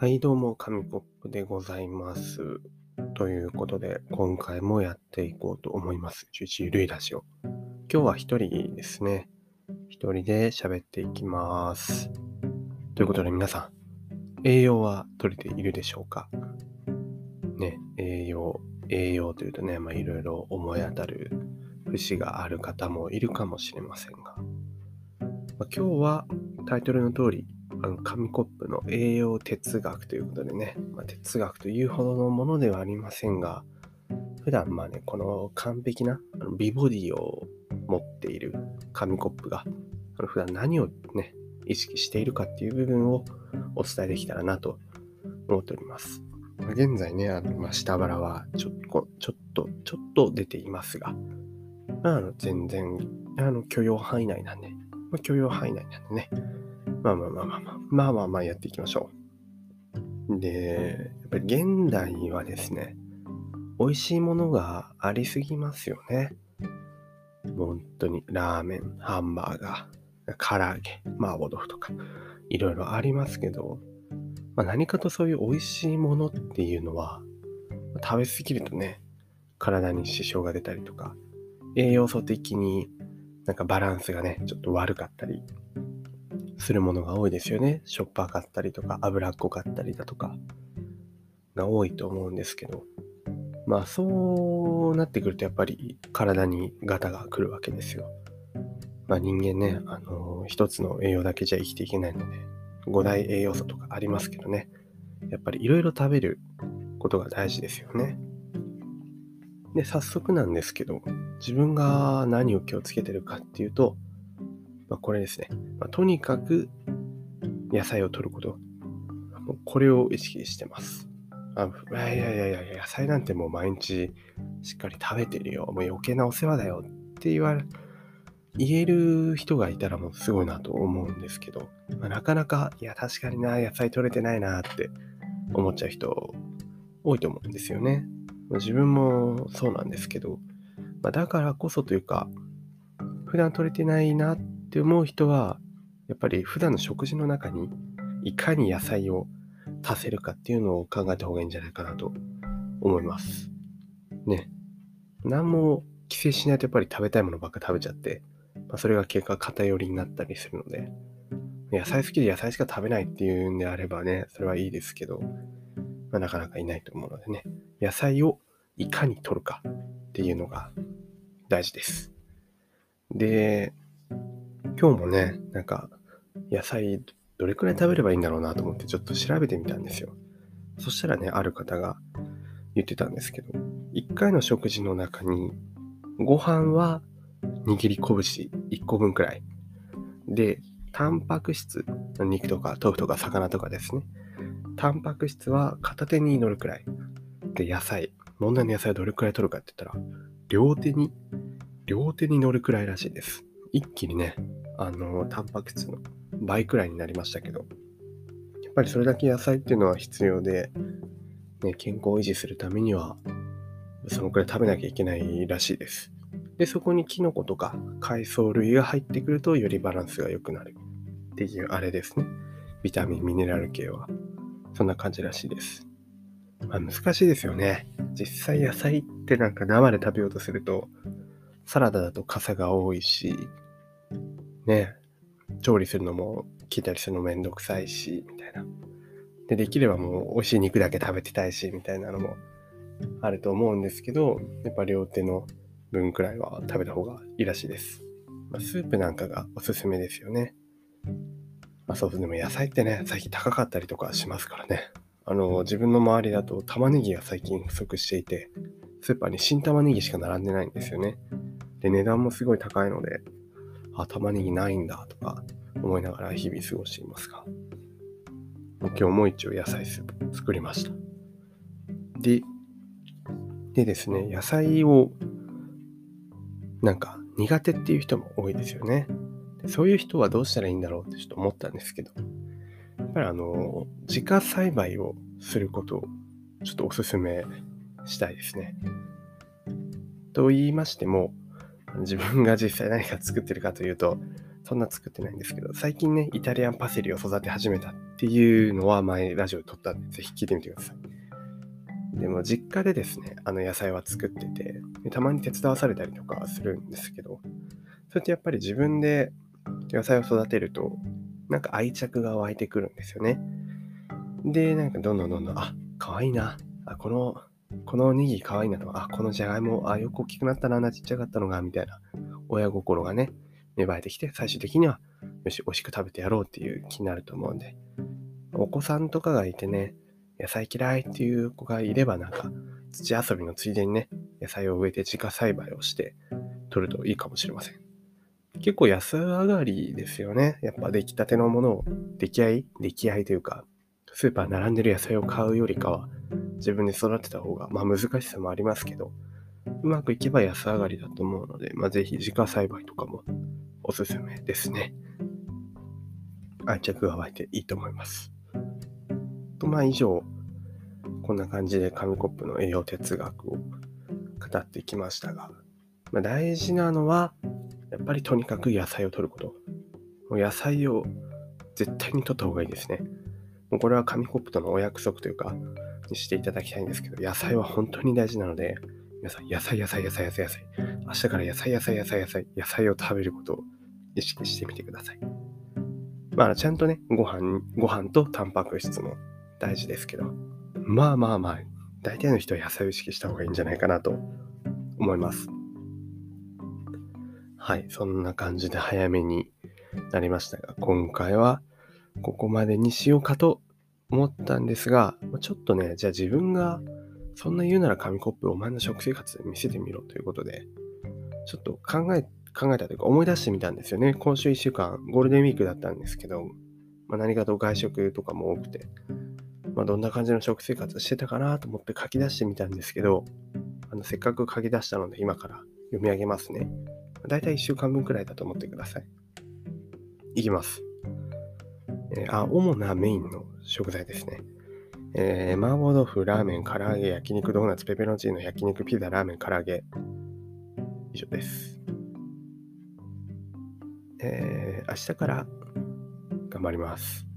はい、どうも、紙コップでございます。ということで、今回もやっていこうと思います。11ゆるいラジオ。今日は一人ですね。一人で喋っていきます。ということで、皆さん、栄養は取れているでしょうか？ね、栄養、栄養というとね、まあ、いろいろ思い当たる節がある方もいるかもしれませんが、まあ、今日はタイトルの通り、あの紙コップの栄養哲学ということでね、まあ、哲学というほどのものではありませんが、普段まあね、この完璧な美ボディを持っている紙コップが、あの普段何をね、意識しているかっていう部分をお伝えできたらなと思っております。現在ね、あの、下腹はちょこちょっと、ちょっと出ていますが、まあ、あの全然あの許容範囲内なんで、まあ、許容範囲内なんでね、まあまあまあまあまあ、まあまあまあやっていきましょう。で、やっぱり現代はですね、美味しいものがありすぎますよね。本当にラーメン、ハンバーガー、唐揚げ、麻婆豆腐とか、いろいろありますけど、まあ、何かとそういう美味しいものっていうのは、食べ過ぎるとね、体に支障が出たりとか、栄養素的になんかバランスがね、ちょっと悪かったりするものが多いですよね。しょっぱかったりとか、脂っこかったりだとか、が多いと思うんですけど、まあそうなってくるとやっぱり体にガタが来るわけですよ。まあ人間ね、あの一つの栄養だけじゃ生きていけないので、五大栄養素とかありますけどね、やっぱりいろいろ食べることが大事ですよね。で、早速なんですけど、自分が何を気をつけてるかっていうと、まあ、これですね。まあ、とにかく野菜を取ること。もうこれを意識してます。あいやいやいやいや、野菜なんてもう毎日しっかり食べてるよ。もう余計なお世話だよって言われ、言える人がいたらもうすごいなと思うんですけど、まあ、なかなか、いや確かにな、野菜取れてないなって思っちゃう人多いと思うんですよね。自分もそうなんですけど、まあ、だからこそというか、普段取れてないなってって思う人は、やっぱり普段の食事の中にいかに野菜を足せるかっていうのを考えた方がいいんじゃないかなと思います。ね。何も規制しないとやっぱり食べたいものばっか食べちゃって、まあ、それが結果偏りになったりするので、野菜好きで野菜しか食べないっていうんであればね、それはいいですけど、まあ、なかなかいないと思うのでね、野菜をいかに取るかっていうのが大事です。で、今日もね、なんか野菜どれくらい食べればいいんだろうなと思ってちょっと調べてみたんですよ。そしたらね、ある方が言ってたんですけど、1回の食事の中にご飯は握り拳1個分くらい。で、タンパク質、肉とか豆腐とか魚とかですね。タンパク質は片手に乗るくらい。で、野菜。問題の野菜をどれくらい取るかって言ったら、両手に、両手に乗るくらいらしいです。一気にね、あの、タンパク質の倍くらいになりましたけど、やっぱりそれだけ野菜っていうのは必要で、ね、健康を維持するためには、そのくらい食べなきゃいけないらしいです。で、そこにキノコとか海藻類が入ってくると、よりバランスが良くなるっていうあれですね。ビタミン、ミネラル系は。そんな感じらしいです。まあ難しいですよね。実際野菜ってなんか生で食べようとすると、サラダだと傘が多いし、ね、調理するのも切ったりするのめんどくさいし、みたいな。で、できればもう美味しい肉だけ食べてたいし、みたいなのもあると思うんですけど、やっぱ両手の分くらいは食べた方がいいらしいです。まあ、スープなんかがおすすめですよね。まあそうでも野菜ってね、最近高かったりとかしますからね。あの、自分の周りだと玉ねぎが最近不足していて、スーパーに新玉ねぎしか並んでないんですよね。で、値段もすごい高いので、あ、玉ねぎないんだとか思いながら日々過ごしていますが、今日も一応野菜スープ作りました。で、でですね、野菜をなんか苦手っていう人も多いですよね。そういう人はどうしたらいいんだろうってちょっと思ったんですけど、やっぱりあの、自家栽培をすることをちょっとお勧めしたいですね。と言いましても、自分が実際何か作ってるかというと、そんな作ってないんですけど、最近ね、イタリアンパセリを育て始めたっていうのは前ラジオで撮ったんで、ぜひ聞いてみてください。でも実家でですね、あの野菜は作ってて、たまに手伝わされたりとかするんですけど、それってやっぱり自分で野菜を育てると、なんか愛着が湧いてくるんですよね。で、なんかどんどんどんどん、あ、かわいいな。あ、この、このネギかわいいなとか、あ、このじゃがいも、あ、よく大きくなったな、あんなちっちゃかったのが、みたいな親心がね、芽生えてきて、最終的には、よし、美味しく食べてやろうっていう気になると思うんで、お子さんとかがいてね、野菜嫌いっていう子がいれば、なんか、土遊びのついでにね、野菜を植えて自家栽培をして取るといいかもしれません。結構安上がりですよね。やっぱ出来たてのものを、出来合い出来合いというか、スーパー並んでる野菜を買うよりかは、自分で育てた方が、まあ難しさもありますけど、うまくいけば安上がりだと思うので、まあぜひ自家栽培とかもおすすめですね。愛着が湧いていいと思います。と、まあ以上、こんな感じで紙コップの栄養哲学を語ってきましたが、まあ、大事なのは、やっぱりとにかく野菜を取ること。もう野菜を絶対に取った方がいいですね。もうこれは紙コップとのお約束というか、していただきたいんですけど、野菜は本当に大事なので、皆さん、野菜、野菜、野菜、野菜、野菜。明日から野菜、野菜、野菜、野菜、野菜を食べることを意識してみてください。まあ、ちゃんとね、ご飯、ご飯とタンパク質も大事ですけど、まあまあまあ、大体の人は野菜を意識した方がいいんじゃないかなと思います。はい、そんな感じで早めになりましたが、今回はここまでにしようかと思ったんですが、ちょっとね、じゃあ自分がそんな言うなら紙コップお前の食生活見せてみろということで、ちょっと考え、考えたというか思い出してみたんですよね。今週1週間、ゴールデンウィークだったんですけど、まあ、何かと外食とかも多くて、まあ、どんな感じの食生活してたかなと思って書き出してみたんですけど、あのせっかく書き出したので今から読み上げますね。だいたい1週間分くらいだと思ってください。いきます。えー、あ、主なメインの食材ですね。えー、麻婆豆腐、ラーメン、唐揚げ、焼肉、ドーナツ、ペペロンチーノ、焼肉、ピザ、ラーメン、唐揚げ。以上です。えー、明日から頑張ります。